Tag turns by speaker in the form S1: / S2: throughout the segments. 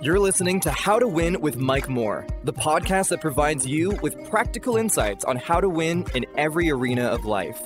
S1: You're listening to How to Win with Mike Moore, the podcast that provides you with practical insights on how to win in every arena of life.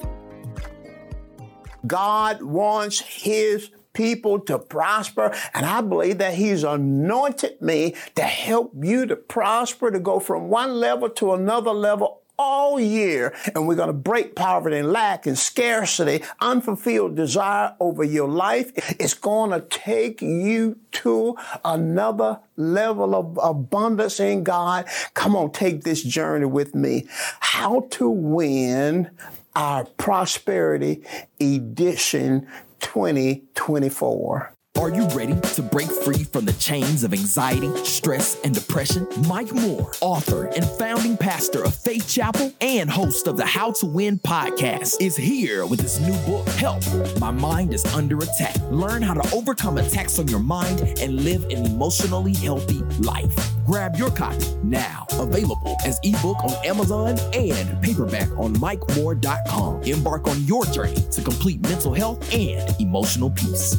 S2: God wants His people to prosper, and I believe that He's anointed me to help you to prosper, to go from one level to another level all year, and we're going to break poverty and lack and scarcity, unfulfilled desire over your life. It's going to take you to another level of abundance in God. Come on, take this journey with me. How to win our prosperity edition 2024.
S3: Are you ready to break free from the chains of anxiety, stress, and depression? Mike Moore, author and founding pastor of Faith Chapel and host of the How to Win podcast, is here with his new book, Help My Mind is Under Attack. Learn how to overcome attacks on your mind and live an emotionally healthy life. Grab your copy now, available as ebook on Amazon and paperback on MikeMoore.com. Embark on your journey to complete mental health and emotional peace.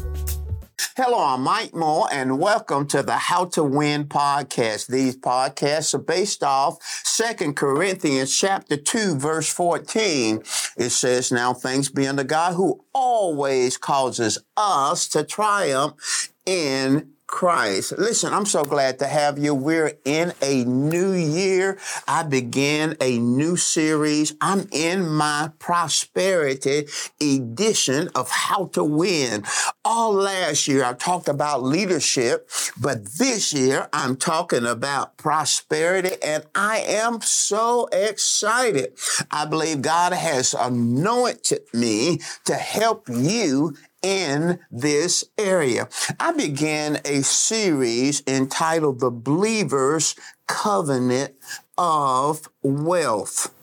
S2: Hello, I'm Mike Moore, and welcome to the How to Win podcast. These podcasts are based off Second Corinthians chapter 2, verse 14. It says, Now thanks be unto God who always causes us to triumph in Christ. Listen, I'm so glad to have you. We're in a new year. I began a new series. I'm in my prosperity edition of how to win. All last year, I talked about leadership, but this year, I'm talking about prosperity, and I am so excited. I believe God has anointed me to help you in this area. I began a series entitled The Believer's Covenant of Wealth.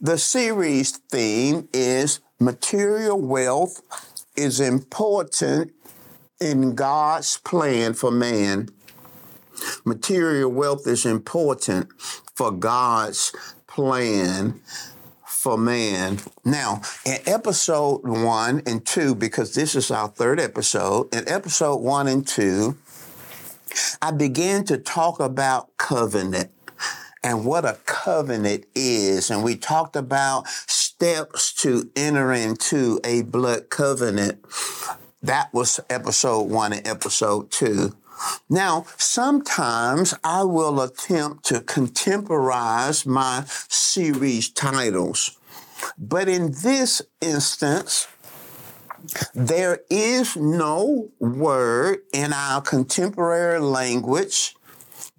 S2: The series theme is material wealth is important in God's plan for man. Material wealth is important for God's plan for man. Now, in episode one and two, because this is our third episode, in episode one and two, I began to talk about covenant and what a covenant is. And we talked about steps to enter into a blood covenant. That was episode one and episode two. Now, sometimes I will attempt to contemporize my series titles, but in this instance, there is no word in our contemporary language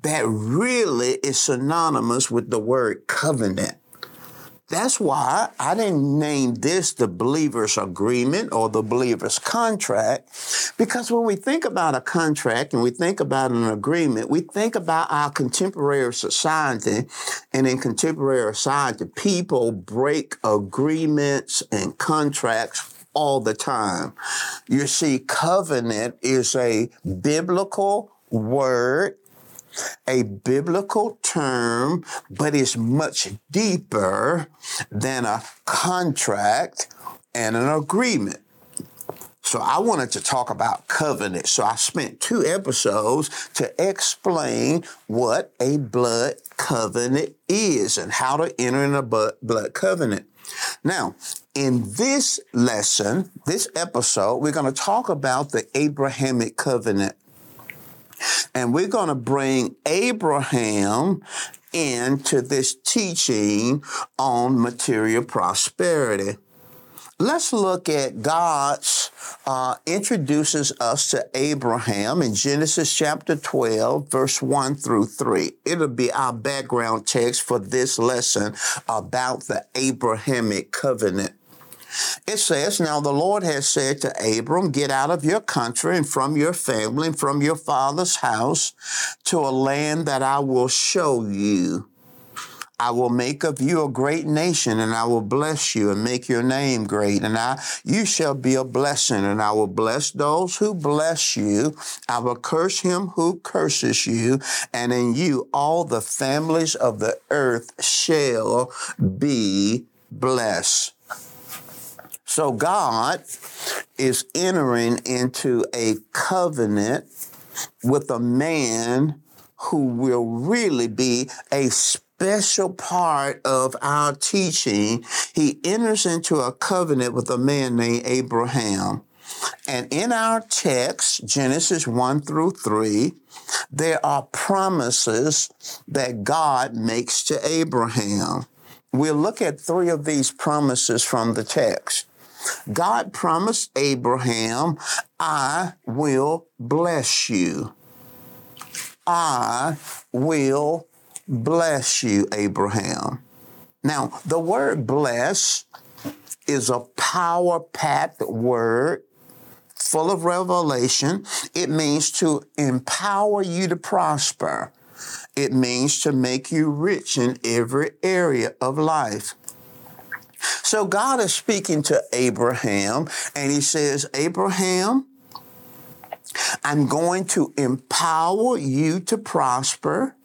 S2: that really is synonymous with the word covenant. That's why I didn't name this the believer's agreement or the believer's contract, because when we think about a contract and we think about an agreement, we think about our contemporary society. And in contemporary society, people break agreements and contracts all the time. You see, covenant is a biblical word a biblical term, but it's much deeper than a contract and an agreement. So I wanted to talk about covenant. So I spent two episodes to explain what a blood covenant is and how to enter in a blood covenant. Now, in this lesson, this episode, we're going to talk about the Abrahamic covenant. And we're going to bring Abraham into this teaching on material prosperity. Let's look at God's uh, introduces us to Abraham in Genesis chapter 12, verse 1 through 3. It'll be our background text for this lesson about the Abrahamic covenant. It says, Now the Lord has said to Abram, Get out of your country and from your family and from your father's house to a land that I will show you. I will make of you a great nation, and I will bless you and make your name great, and I you shall be a blessing, and I will bless those who bless you. I will curse him who curses you, and in you all the families of the earth shall be blessed. So God is entering into a covenant with a man who will really be a special part of our teaching. He enters into a covenant with a man named Abraham. And in our text, Genesis 1 through 3, there are promises that God makes to Abraham. We'll look at three of these promises from the text. God promised Abraham, I will bless you. I will bless you, Abraham. Now, the word bless is a power packed word full of revelation. It means to empower you to prosper. It means to make you rich in every area of life. So God is speaking to Abraham and he says, Abraham, I'm going to empower you to prosper.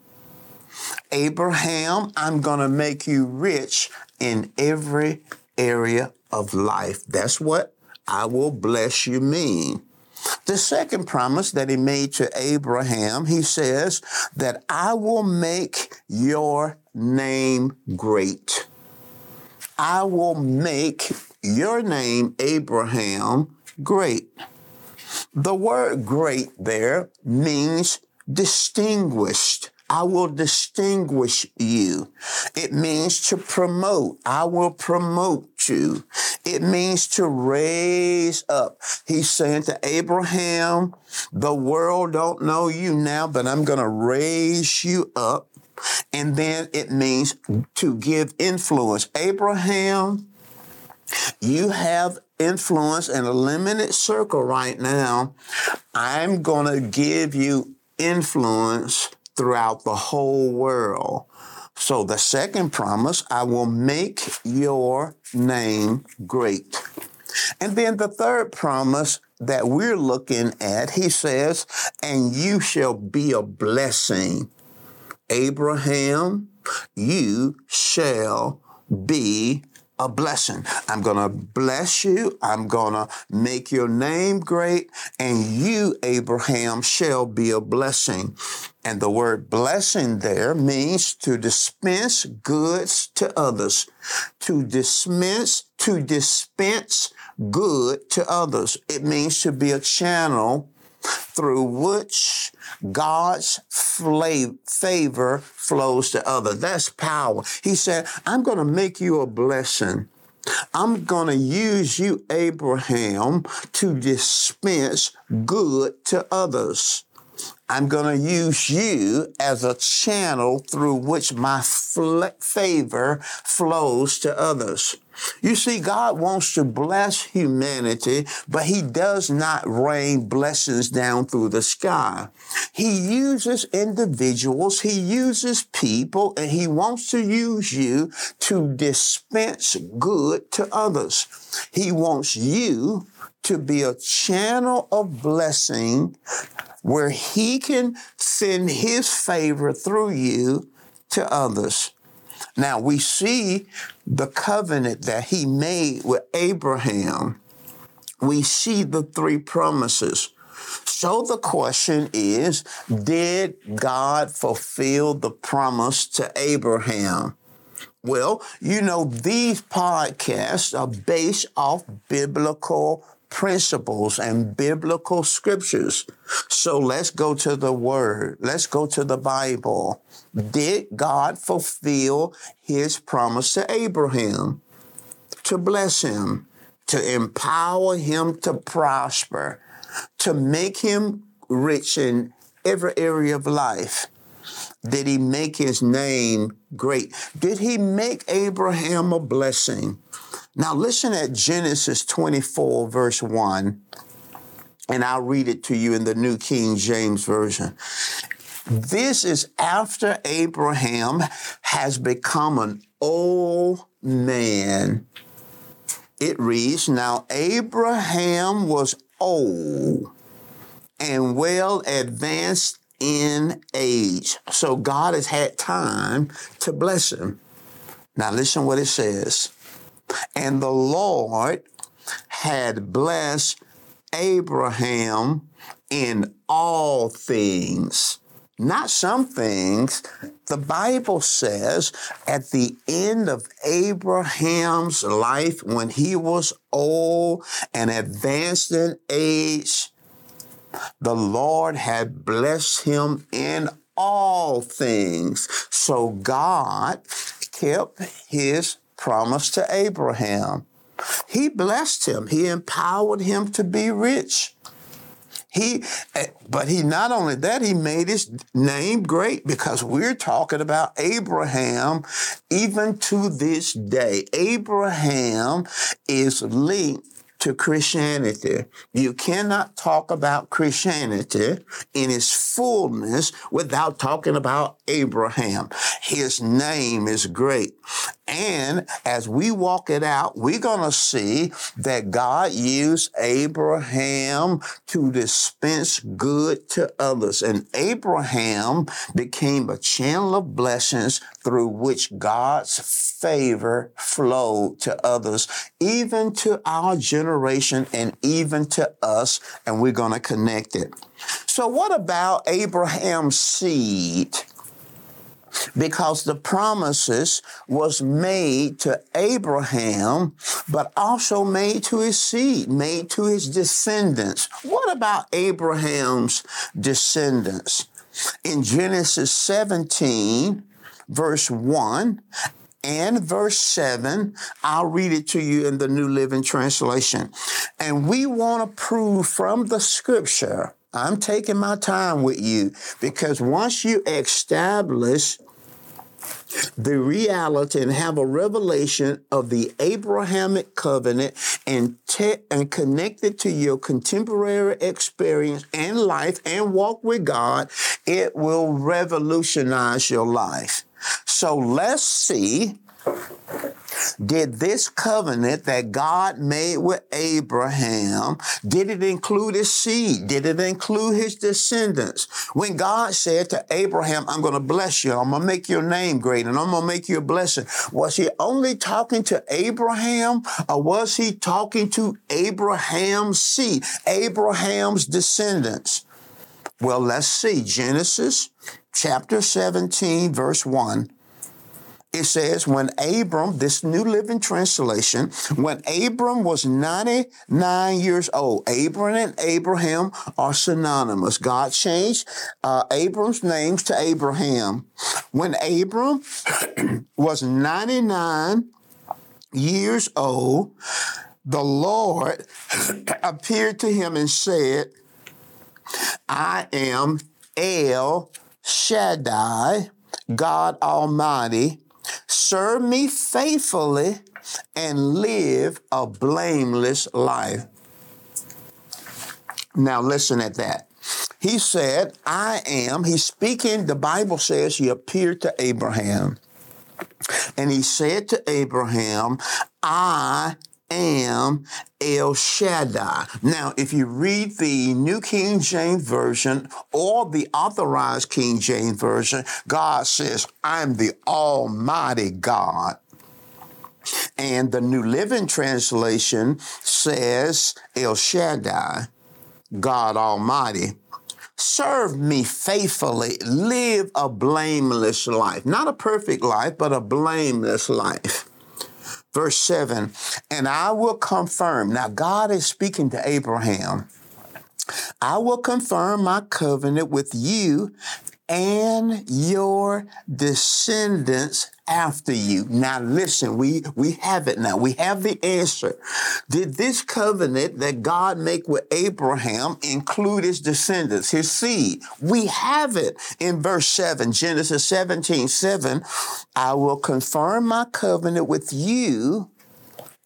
S2: Abraham, I'm going to make you rich in every area of life. That's what I will bless you mean. The second promise that he made to Abraham, he says that I will make your name great. I will make your name, Abraham, great. The word great there means distinguished. I will distinguish you. It means to promote. I will promote you. It means to raise up. He's saying to Abraham, the world don't know you now, but I'm going to raise you up. And then it means to give influence. Abraham, you have influence in a limited circle right now. I'm going to give you influence throughout the whole world. So the second promise, I will make your name great. And then the third promise that we're looking at, he says, and you shall be a blessing. Abraham, you shall be a blessing. I'm going to bless you. I'm going to make your name great. And you, Abraham, shall be a blessing. And the word blessing there means to dispense goods to others, to dispense, to dispense good to others. It means to be a channel through which God's favor flows to others. That's power. He said, I'm going to make you a blessing. I'm going to use you, Abraham, to dispense good to others. I'm going to use you as a channel through which my favor flows to others. You see, God wants to bless humanity, but He does not rain blessings down through the sky. He uses individuals, He uses people, and He wants to use you to dispense good to others. He wants you to be a channel of blessing where He can send His favor through you to others. Now we see the covenant that he made with Abraham. We see the three promises. So the question is Did God fulfill the promise to Abraham? Well, you know, these podcasts are based off biblical principles and biblical scriptures. So let's go to the word. Let's go to the Bible. Did God fulfill his promise to Abraham to bless him, to empower him to prosper, to make him rich in every area of life? Did he make his name great? Did he make Abraham a blessing? Now, listen at Genesis 24, verse 1, and I'll read it to you in the New King James Version. This is after Abraham has become an old man. It reads Now, Abraham was old and well advanced in age. So God has had time to bless him. Now, listen what it says. And the Lord had blessed Abraham in all things. Not some things. The Bible says at the end of Abraham's life, when he was old and advanced in age, the Lord had blessed him in all things. So God kept his promise to Abraham. He blessed him. He empowered him to be rich. He, eh, but he not only that, he made his name great because we're talking about Abraham even to this day. Abraham is linked to Christianity. You cannot talk about Christianity in its fullness without talking about Abraham. His name is great. And as we walk it out, we're going to see that God used Abraham to dispense good to others. And Abraham became a channel of blessings through which God's favor flowed to others, even to our generation and even to us. And we're going to connect it. So, what about Abraham's seed? Because the promises was made to Abraham, but also made to his seed, made to his descendants. What about Abraham's descendants? In Genesis 17, verse 1, and verse 7. I'll read it to you in the New Living Translation. And we want to prove from the scripture, I'm taking my time with you because once you establish the reality and have a revelation of the Abrahamic covenant and, te- and connect it to your contemporary experience and life and walk with God, it will revolutionize your life. So let's see did this covenant that God made with Abraham, did it include his seed? Did it include his descendants? When God said to Abraham, I'm going to bless you, I'm going to make your name great, and I'm going to make you a blessing, was he only talking to Abraham, or was he talking to Abraham's seed, Abraham's descendants? Well, let's see. Genesis chapter 17, verse 1 it says, when Abram, this New Living Translation, when Abram was 99 years old, Abram and Abraham are synonymous. God changed uh, Abram's names to Abraham. When Abram was 99 years old, the Lord appeared to him and said, I am El Shaddai, God Almighty serve me faithfully, and live a blameless life. Now, listen at that. He said, I am, he's speaking, the Bible says he appeared to Abraham. And he said to Abraham, I am El Shaddai. Now, if you read the New King James Version or the Authorized King James Version, God says, I'm the Almighty God. And the New Living Translation says, El Shaddai, God Almighty. Serve me faithfully, live a blameless life. Not a perfect life, but a blameless life. Verse 7 And I will confirm. Now, God is speaking to Abraham. I will confirm my covenant with you and your descendants after you. Now listen, we, we have it now. We have the answer. Did this covenant that God make with Abraham include his descendants, his seed? We have it in verse 7, Genesis 17, 7. I will confirm my covenant with you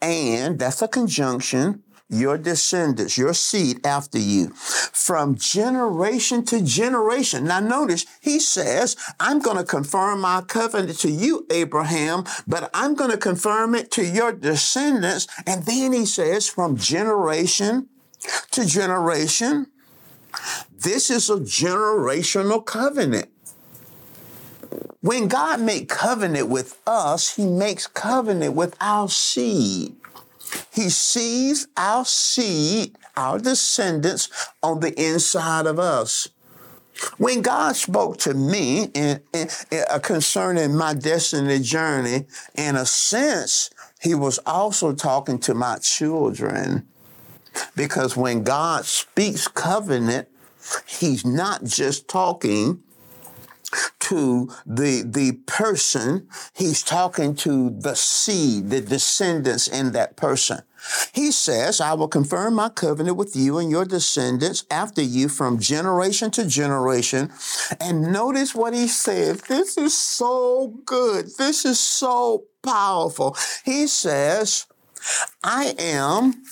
S2: and that's a conjunction your descendants, your seed after you, from generation to generation. Now, notice he says, I'm going to confirm my covenant to you, Abraham, but I'm going to confirm it to your descendants. And then he says, from generation to generation. This is a generational covenant. When God makes covenant with us, he makes covenant with our seed. He sees our seed, our descendants on the inside of us. When God spoke to me in, in, in, uh, concerning my destiny journey, in a sense, He was also talking to my children. Because when God speaks covenant, He's not just talking to the, the person, he's talking to the seed, the descendants in that person. He says, I will confirm my covenant with you and your descendants after you from generation to generation. And notice what he said. This is so good. This is so powerful. He says, I am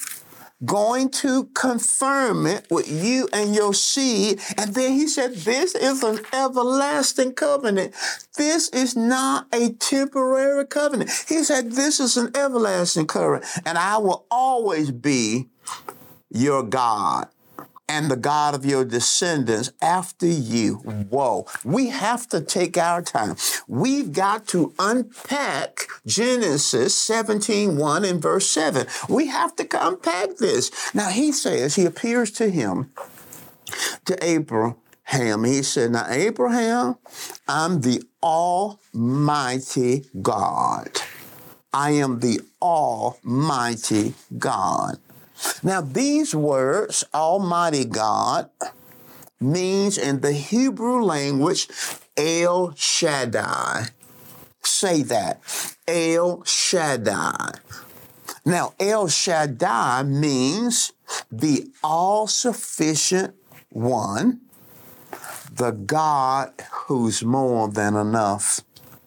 S2: going to confirm it with you and your seed. And then he said, This is an everlasting covenant. This is not a temporary covenant. He said, This is an everlasting covenant. And I will always be your God and the God of your descendants after you. Whoa. We have to take our time. We've got to unpack Genesis 17, 1 and verse 7. We have to unpack this. Now he says, he appears to him, to Abraham. He said, Now, Abraham, I'm the Almighty God. I am the Almighty God. Now, these words, Almighty God, means in the Hebrew language, El Shaddai. Say that. El Shaddai. Now, El Shaddai means the all sufficient one, the God who's more than enough.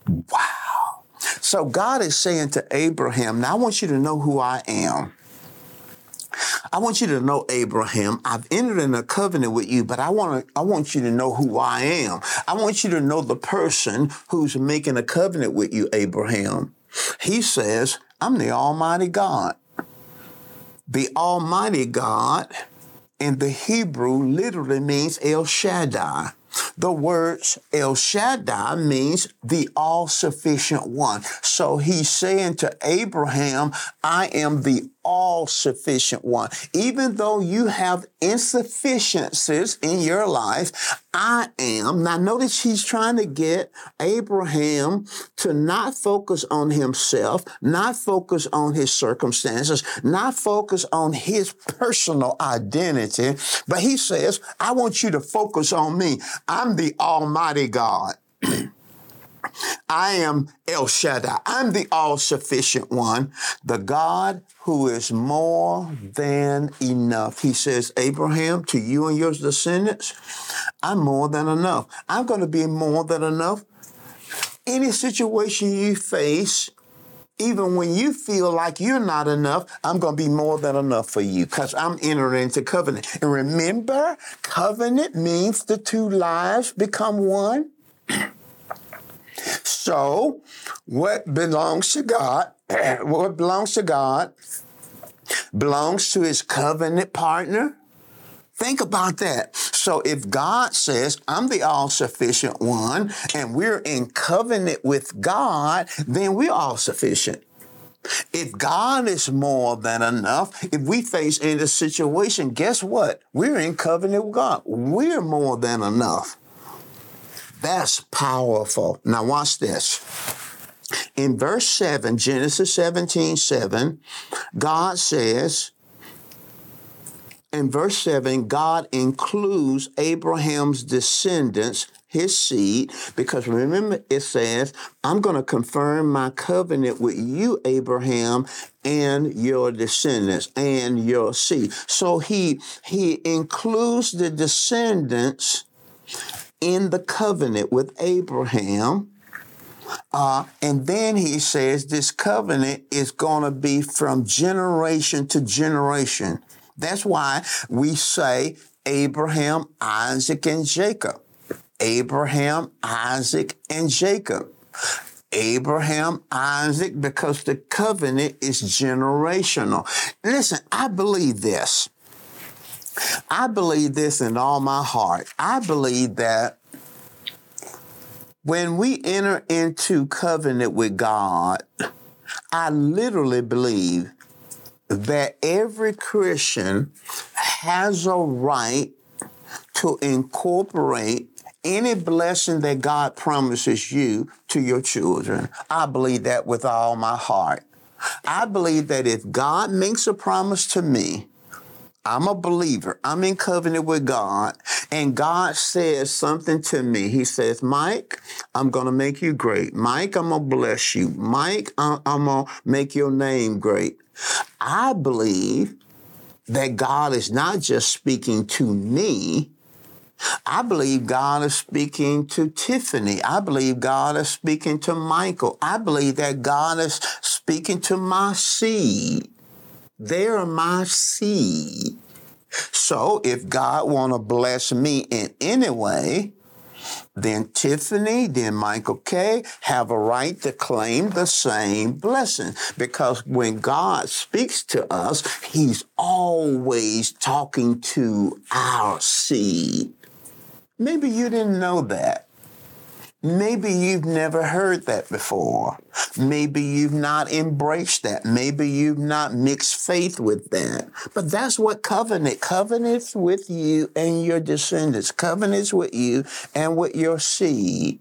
S2: Wow. So God is saying to Abraham, now I want you to know who I am. I want you to know, Abraham, I've entered in a covenant with you, but I want to, I want you to know who I am. I want you to know the person who's making a covenant with you, Abraham. He says, I'm the Almighty God. The Almighty God in the Hebrew literally means El Shaddai. The words El Shaddai means the all sufficient one. So he's saying to Abraham, I am the all sufficient one. Even though you have insufficiencies in your life, I am. Now notice he's trying to get Abraham to not focus on himself, not focus on his circumstances, not focus on his personal identity, but he says, I want you to focus on me. I'm the Almighty God. I am El Shaddai. I'm the all sufficient one, the God who is more than enough. He says, Abraham, to you and your descendants, I'm more than enough. I'm going to be more than enough. Any situation you face, even when you feel like you're not enough, I'm going to be more than enough for you because I'm entering into covenant. And remember, covenant means the two lives become one. So, what belongs to God, what belongs to God, belongs to his covenant partner. Think about that. So, if God says, I'm the all sufficient one, and we're in covenant with God, then we're all sufficient. If God is more than enough, if we face any situation, guess what? We're in covenant with God. We're more than enough. That's powerful. Now, watch this. In verse 7, Genesis 17 7, God says, in verse 7, God includes Abraham's descendants, his seed, because remember it says, I'm going to confirm my covenant with you, Abraham, and your descendants and your seed. So he he includes the descendants in the covenant with Abraham. Uh, and then he says this covenant is going to be from generation to generation. That's why we say Abraham, Isaac, and Jacob. Abraham, Isaac, and Jacob. Abraham, Isaac, because the covenant is generational. Listen, I believe this. I believe this in all my heart. I believe that when we enter into covenant with God, I literally believe that every Christian has a right to incorporate any blessing that God promises you to your children. I believe that with all my heart. I believe that if God makes a promise to me, I'm a believer. I'm in covenant with God. And God says something to me. He says, Mike, I'm going to make you great. Mike, I'm going to bless you. Mike, I'm going to make your name great. I believe that God is not just speaking to me, I believe God is speaking to Tiffany. I believe God is speaking to Michael. I believe that God is speaking to my seed. They're my seed. So if God want to bless me in any way, then Tiffany, then Michael K have a right to claim the same blessing. Because when God speaks to us, he's always talking to our seed. Maybe you didn't know that. Maybe you've never heard that before. Maybe you've not embraced that. Maybe you've not mixed faith with that. But that's what covenant, covenants with you and your descendants, covenants with you and with your seed.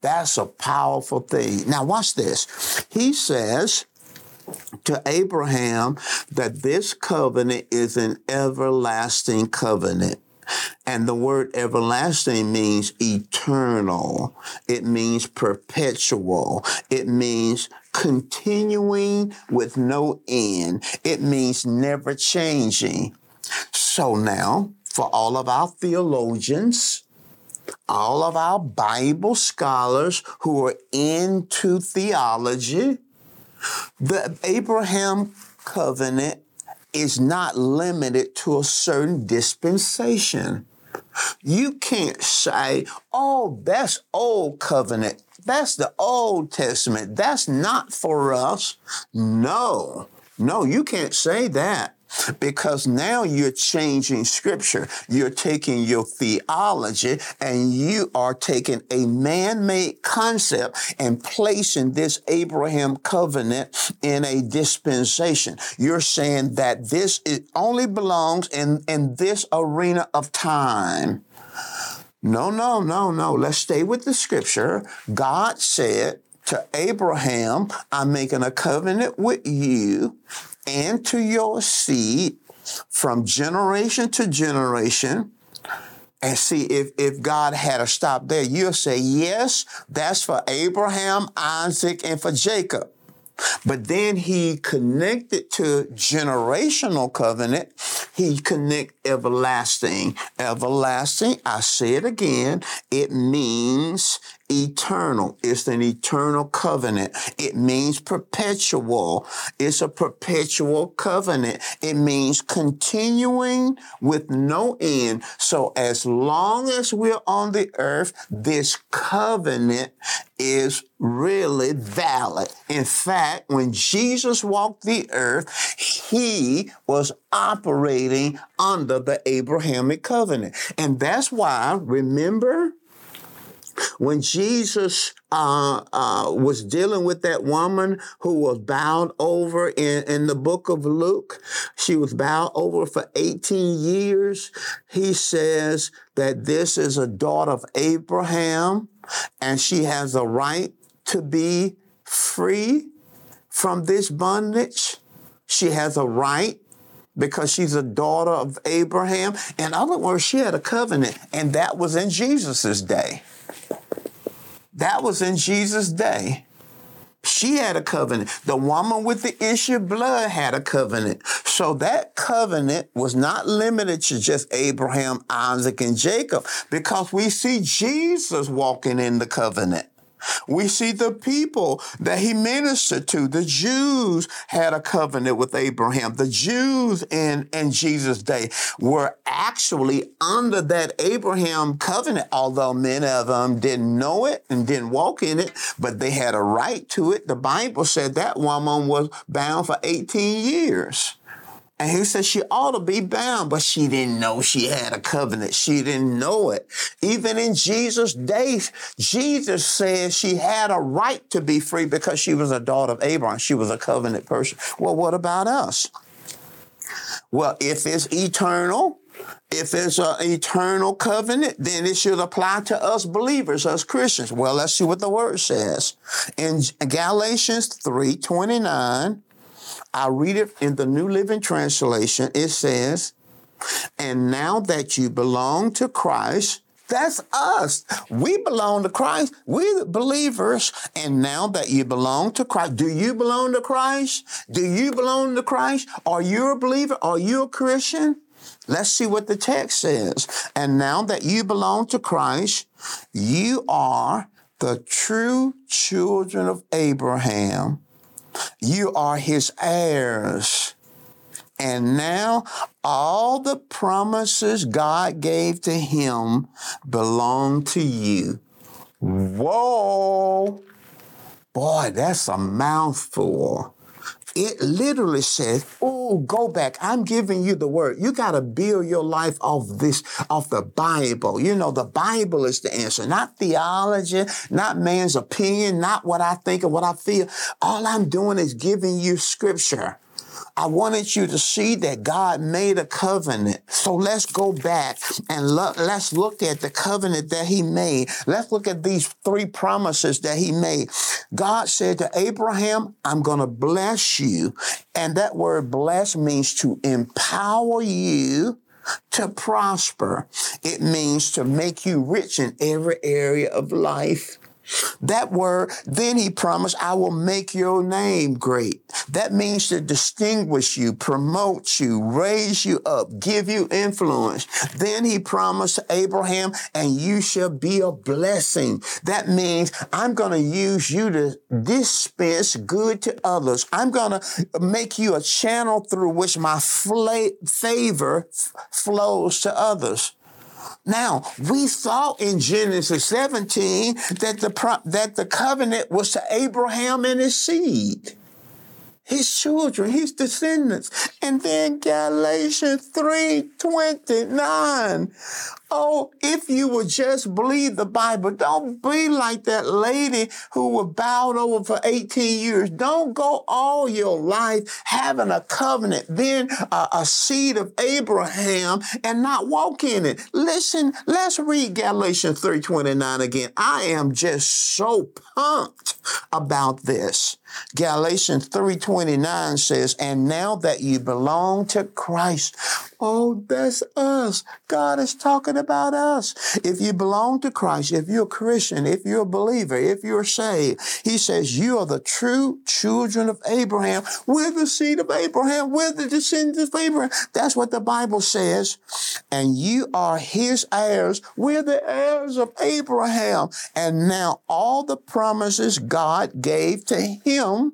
S2: That's a powerful thing. Now watch this. He says, to Abraham that this covenant is an everlasting covenant. And the word everlasting means eternal. It means perpetual. It means continuing with no end. It means never changing. So now, for all of our theologians, all of our Bible scholars who are into theology, the Abraham covenant is not limited to a certain dispensation. You can't say, oh, that's old covenant. That's the Old Testament. That's not for us. No, no, you can't say that because now you're changing scripture. You're taking your theology and you are taking a man-made concept and placing this Abraham covenant in a dispensation. You're saying that this only belongs in, in this arena of time. No, no, no, no. Let's stay with the scripture. God said to Abraham, I'm making a covenant with you and to your seed from generation to generation. And see, if, if God had a stop there, you'll say, yes, that's for Abraham, Isaac, and for Jacob. But then he connected to generational covenant. He connect everlasting. Everlasting, I say it again, it means eternal. It's an eternal covenant. It means perpetual. It's a perpetual covenant. It means continuing with no end. So as long as we're on the earth, this covenant is really valid. In fact, when Jesus walked the earth, he was operating under the Abrahamic covenant. And that's why, remember, when Jesus uh, uh, was dealing with that woman who was bound over in, in the book of Luke, she was bound over for 18 years. He says that this is a daughter of Abraham and she has a right to be free from this bondage. She has a right because she's a daughter of Abraham. In other words, she had a covenant, and that was in Jesus' day. That was in Jesus' day. She had a covenant. The woman with the issue of blood had a covenant. So that covenant was not limited to just Abraham, Isaac, and Jacob because we see Jesus walking in the covenant. We see the people that he ministered to. The Jews had a covenant with Abraham. The Jews in, in Jesus' day were actually under that Abraham covenant, although many of them didn't know it and didn't walk in it, but they had a right to it. The Bible said that woman was bound for 18 years. And he said she ought to be bound, but she didn't know she had a covenant. She didn't know it. Even in Jesus' days, Jesus said she had a right to be free because she was a daughter of Abraham. She was a covenant person. Well, what about us? Well, if it's eternal, if it's an eternal covenant, then it should apply to us believers, us Christians. Well, let's see what the word says. In Galatians 3 29, I read it in the New Living Translation. It says, And now that you belong to Christ, that's us. We belong to Christ. We're believers. And now that you belong to Christ, do you belong to Christ? Do you belong to Christ? Are you a believer? Are you a Christian? Let's see what the text says. And now that you belong to Christ, you are the true children of Abraham you are his heirs. And now all the promises God gave to him belong to you. Whoa. Boy, that's a mouthful. It literally says, Oh, go back. I'm giving you the word. You got to build your life off this, off the Bible. You know, the Bible is the answer, not theology, not man's opinion, not what I think or what I feel. All I'm doing is giving you scripture. I wanted you to see that God made a covenant. So let's go back and look, let's look at the covenant that he made. Let's look at these three promises that he made. God said to Abraham, I'm going to bless you. And that word bless means to empower you to prosper. It means to make you rich in every area of life. That word, then he promised, I will make your name great. That means to distinguish you, promote you, raise you up, give you influence. Then he promised Abraham, and you shall be a blessing. That means I'm going to use you to dispense good to others. I'm going to make you a channel through which my fla- favor f- flows to others. Now, we saw in Genesis 17 that the, that the covenant was to Abraham and his seed his children, his descendants. And then Galatians 3 29. Oh, if you would just believe the Bible, don't be like that lady who was bowed over for 18 years. Don't go all your life having a covenant, then a, a seed of Abraham and not walk in it. Listen, let's read Galatians 3:29 again. I am just so pumped about this. Galatians 3:29 says, "And now that you belong to Christ, oh, that's us. God is talking about us. If you belong to Christ, if you're a Christian, if you're a believer, if you're saved, he says you are the true children of Abraham. We're the seed of Abraham. We're the descendants of Abraham. That's what the Bible says. And you are his heirs. We're the heirs of Abraham. And now all the promises God gave to him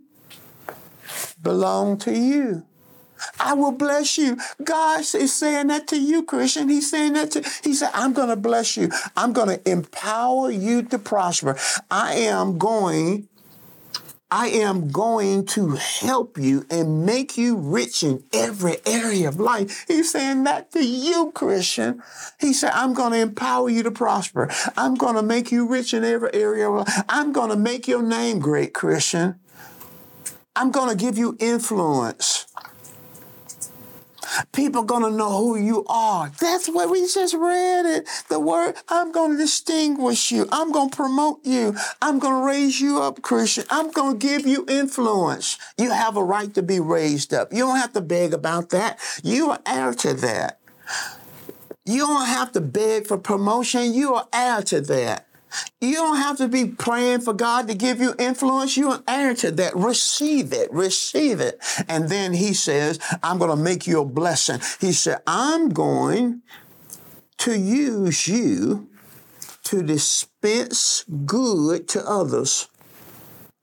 S2: belong to you. I will bless you. God is saying that to you, Christian. He's saying that to, he said, I'm going to bless you. I'm going to empower you to prosper. I am going I am going to help you and make you rich in every area of life. He's saying that to you, Christian. He said, I'm going to empower you to prosper. I'm going to make you rich in every area of life. I'm going to make your name great, Christian. I'm going to give you influence. People gonna know who you are. That's what we just read it. The word, I'm gonna distinguish you. I'm gonna promote you. I'm gonna raise you up, Christian. I'm gonna give you influence. You have a right to be raised up. You don't have to beg about that. You are heir to that. You don't have to beg for promotion. You are heir to that. You don't have to be praying for God to give you influence. You're an heir to that. Receive it. Receive it. And then he says, I'm going to make you a blessing. He said, I'm going to use you to dispense good to others.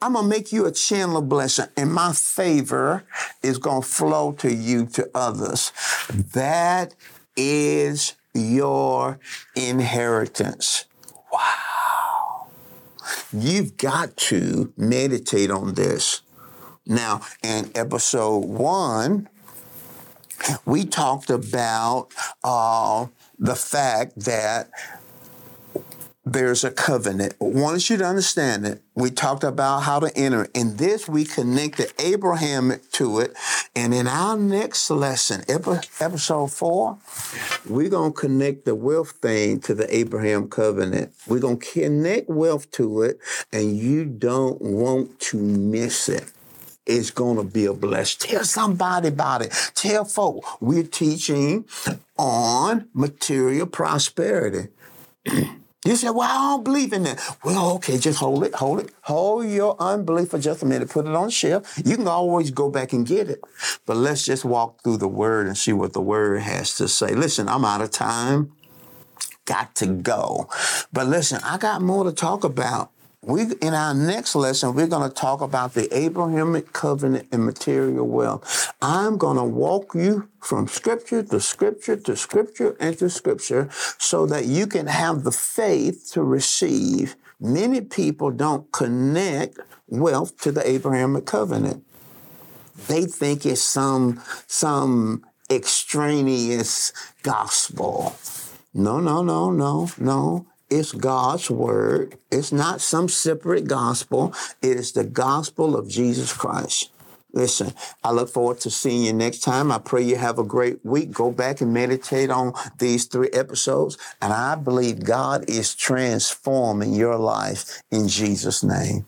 S2: I'm going to make you a channel of blessing, and my favor is going to flow to you to others. That is your inheritance. You've got to meditate on this. Now, in episode one, we talked about uh, the fact that there's a covenant. Want you to understand it. We talked about how to enter. In this, we connected Abraham to it. And in our next lesson, episode four, we're going to connect the wealth thing to the Abraham covenant. We're going to connect wealth to it, and you don't want to miss it it's going to be a blessing. Tell somebody about it. Tell folk we're teaching on material prosperity. You say, well, I don't believe in that. Well, okay, just hold it, hold it. Hold your unbelief for just a minute. Put it on the shelf. You can always go back and get it. But let's just walk through the word and see what the word has to say. Listen, I'm out of time. Got to go. But listen, I got more to talk about we in our next lesson we're going to talk about the abrahamic covenant and material wealth. I'm going to walk you from scripture to scripture to scripture and to scripture so that you can have the faith to receive. Many people don't connect wealth to the abrahamic covenant. They think it's some some extraneous gospel. No no no no no it's God's word. It's not some separate gospel. It is the gospel of Jesus Christ. Listen, I look forward to seeing you next time. I pray you have a great week. Go back and meditate on these three episodes. And I believe God is transforming your life in Jesus' name.